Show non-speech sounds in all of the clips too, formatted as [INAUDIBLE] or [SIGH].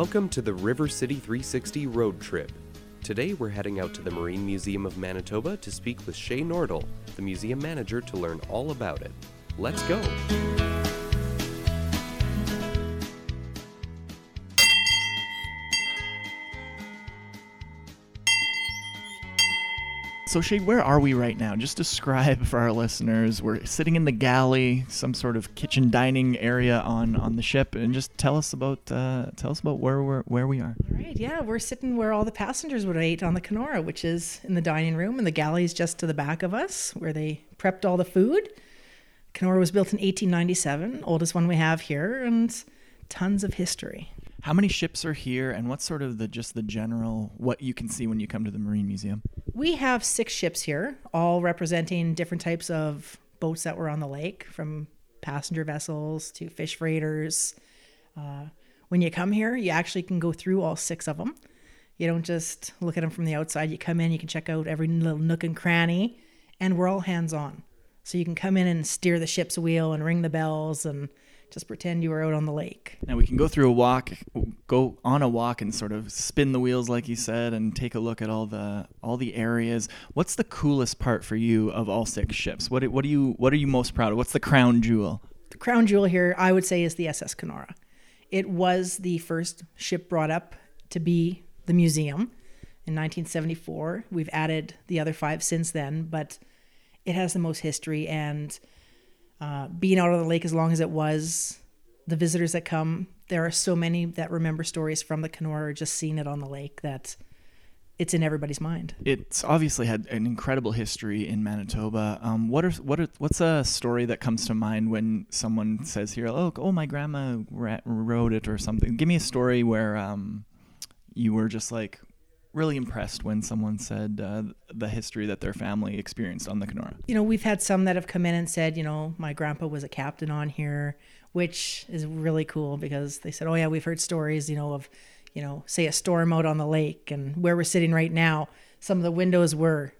Welcome to the River City 360 road trip. Today we're heading out to the Marine Museum of Manitoba to speak with Shay Nordell, the museum manager, to learn all about it. Let's go! So, Shay, where are we right now? Just describe for our listeners. We're sitting in the galley, some sort of kitchen dining area on on the ship, and just tell us about uh, tell us about where we're where we are. All right, yeah, we're sitting where all the passengers would eat on the Kenora, which is in the dining room, and the galley is just to the back of us, where they prepped all the food. Kenora was built in 1897, oldest one we have here, and tons of history. How many ships are here, and what's sort of the just the general what you can see when you come to the Marine Museum? We have six ships here, all representing different types of boats that were on the lake, from passenger vessels to fish freighters. Uh, when you come here, you actually can go through all six of them. You don't just look at them from the outside. You come in, you can check out every little nook and cranny, and we're all hands on. So you can come in and steer the ship's wheel and ring the bells and just pretend you were out on the lake. Now we can go through a walk, go on a walk, and sort of spin the wheels, like you said, and take a look at all the all the areas. What's the coolest part for you of all six ships? What what do you what are you most proud of? What's the crown jewel? The crown jewel here, I would say, is the SS Kenora. It was the first ship brought up to be the museum in 1974. We've added the other five since then, but it has the most history and uh, being out on the lake as long as it was, the visitors that come, there are so many that remember stories from the Kenora or just seeing it on the lake that it's in everybody's mind. It's obviously had an incredible history in Manitoba. Um, what are what are what's a story that comes to mind when someone says here, "Oh, oh, my grandma rode it" or something? Give me a story where um, you were just like, really impressed when someone said uh, the history that their family experienced on the Kenora. You know, we've had some that have come in and said, you know, my grandpa was a captain on here, which is really cool because they said, oh yeah, we've heard stories, you know, of, you know, say a storm out on the lake and where we're sitting right now, some of the windows were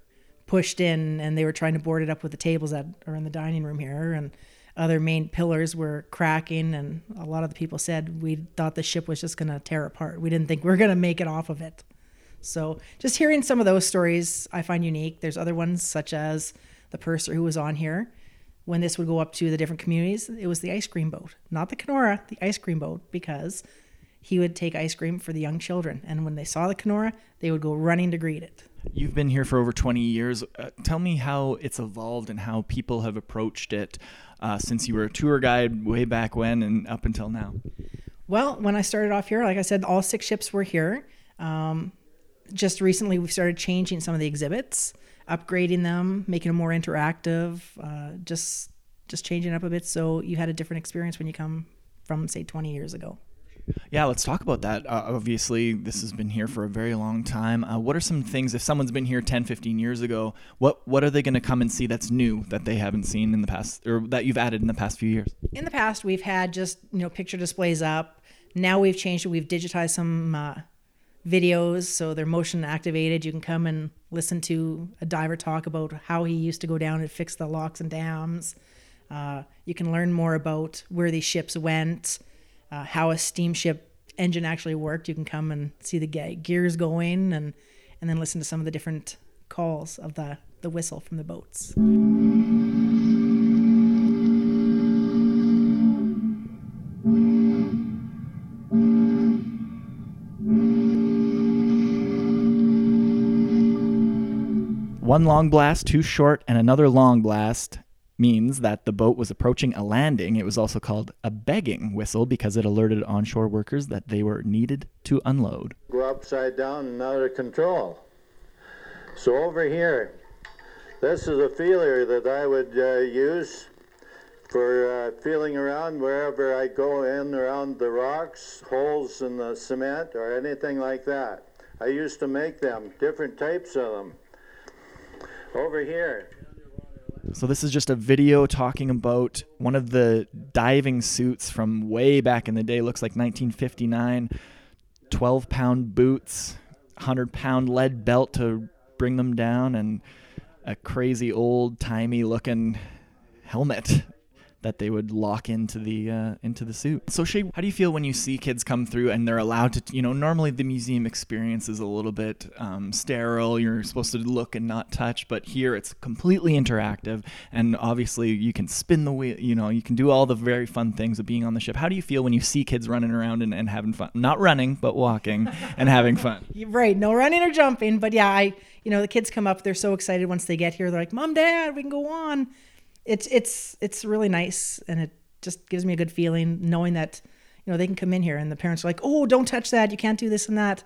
pushed in and they were trying to board it up with the tables that are in the dining room here and other main pillars were cracking and a lot of the people said we thought the ship was just going to tear apart. We didn't think we were going to make it off of it. So just hearing some of those stories, I find unique. There's other ones such as the purser who was on here. When this would go up to the different communities, it was the ice cream boat, not the Kenora, the ice cream boat, because he would take ice cream for the young children. And when they saw the Kenora, they would go running to greet it. You've been here for over 20 years. Uh, tell me how it's evolved and how people have approached it uh, since you were a tour guide way back when and up until now. Well, when I started off here, like I said, all six ships were here. Um, just recently we've started changing some of the exhibits, upgrading them, making them more interactive, uh, just just changing up a bit so you had a different experience when you come from say 20 years ago. Yeah, let's talk about that. Uh, obviously, this has been here for a very long time. Uh, what are some things, if someone's been here 10, 15 years ago, what, what are they going to come and see that's new that they haven't seen in the past or that you've added in the past few years? In the past, we've had just, you know, picture displays up. Now we've changed it. We've digitized some uh, videos so they're motion activated. You can come and listen to a diver talk about how he used to go down and fix the locks and dams. Uh, you can learn more about where these ships went uh, how a steamship engine actually worked. You can come and see the gears going and and then listen to some of the different calls of the the whistle from the boats One long blast two short and another long blast means that the boat was approaching a landing. It was also called a begging whistle because it alerted onshore workers that they were needed to unload. Go upside down and out of control. So over here, this is a feeler that I would uh, use for uh, feeling around wherever I go in around the rocks, holes in the cement, or anything like that. I used to make them, different types of them. Over here. So this is just a video talking about one of the diving suits from way back in the day. Looks like 1959. 12 pound boots, 100 pound lead belt to bring them down, and a crazy old timey looking helmet. That they would lock into the uh, into the suit. So Shay, how do you feel when you see kids come through and they're allowed to, you know, normally the museum experience is a little bit um, sterile. You're supposed to look and not touch, but here it's completely interactive, and obviously you can spin the wheel. You know, you can do all the very fun things of being on the ship. How do you feel when you see kids running around and, and having fun? Not running, but walking [LAUGHS] and having fun. Right, no running or jumping, but yeah, I, you know, the kids come up, they're so excited once they get here. They're like, "Mom, Dad, we can go on." It's it's it's really nice and it just gives me a good feeling knowing that you know they can come in here and the parents are like oh don't touch that. You can't do this and that.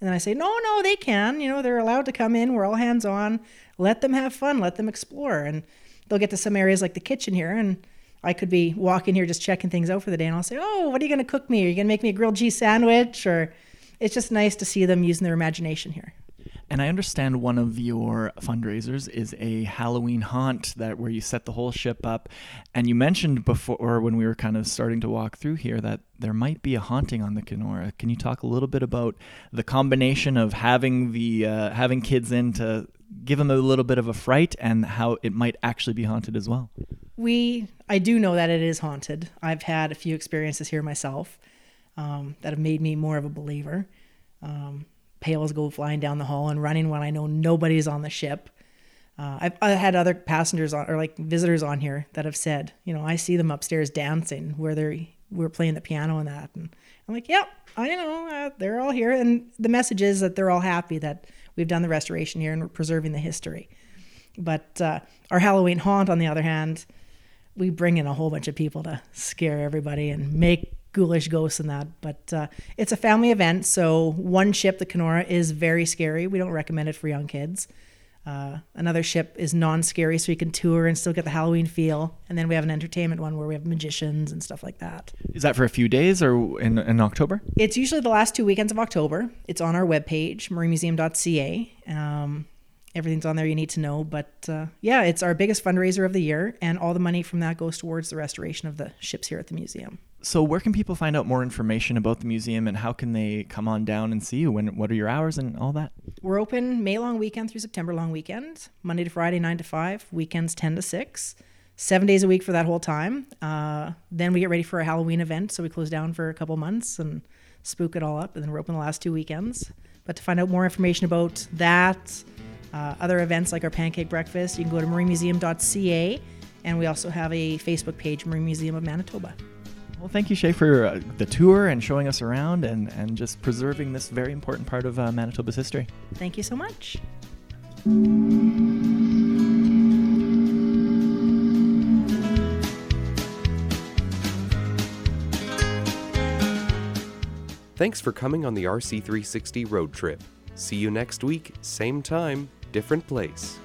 And then i say no no they can. You know they're allowed to come in. We're all hands on. Let them have fun. Let them explore. And they'll get to some areas like the kitchen here and i could be walking here just checking things out for the day and i'll say oh what are you going to cook me? Are you going to make me a grilled cheese sandwich? Or it's just nice to see them using their imagination here and I understand one of your fundraisers is a Halloween haunt that where you set the whole ship up. And you mentioned before when we were kind of starting to walk through here that there might be a haunting on the Kenora. Can you talk a little bit about the combination of having the uh, having kids in to give them a little bit of a fright and how it might actually be haunted as well? We I do know that it is haunted. I've had a few experiences here myself um, that have made me more of a believer. Um, pails go flying down the hall and running when I know nobody's on the ship. Uh, I've, I've, had other passengers on, or like visitors on here that have said, you know, I see them upstairs dancing where they're we're playing the piano and that, and I'm like, yep, I know, uh, they're all here, and the message is that they're all happy that we've done the restoration here and we're preserving the history. But uh, our Halloween haunt, on the other hand, we bring in a whole bunch of people to scare everybody and make ghoulish ghosts and that. But uh, it's a family event, so one ship, the Kenora, is very scary. We don't recommend it for young kids. Uh, another ship is non-scary, so you can tour and still get the Halloween feel. And then we have an entertainment one where we have magicians and stuff like that. Is that for a few days or in, in October? It's usually the last two weekends of October. It's on our webpage, marinemuseum.ca. Um, everything's on there you need to know. But uh, yeah, it's our biggest fundraiser of the year, and all the money from that goes towards the restoration of the ships here at the museum. So, where can people find out more information about the museum, and how can they come on down and see you? When what are your hours and all that? We're open May long weekend through September long weekend, Monday to Friday nine to five, weekends ten to six, seven days a week for that whole time. Uh, then we get ready for a Halloween event, so we close down for a couple months and spook it all up, and then we're open the last two weekends. But to find out more information about that, uh, other events like our pancake breakfast, you can go to marinemuseum.ca, and we also have a Facebook page, Marine Museum of Manitoba. Well, thank you, Shay, for uh, the tour and showing us around and, and just preserving this very important part of uh, Manitoba's history. Thank you so much. Thanks for coming on the RC360 road trip. See you next week, same time, different place.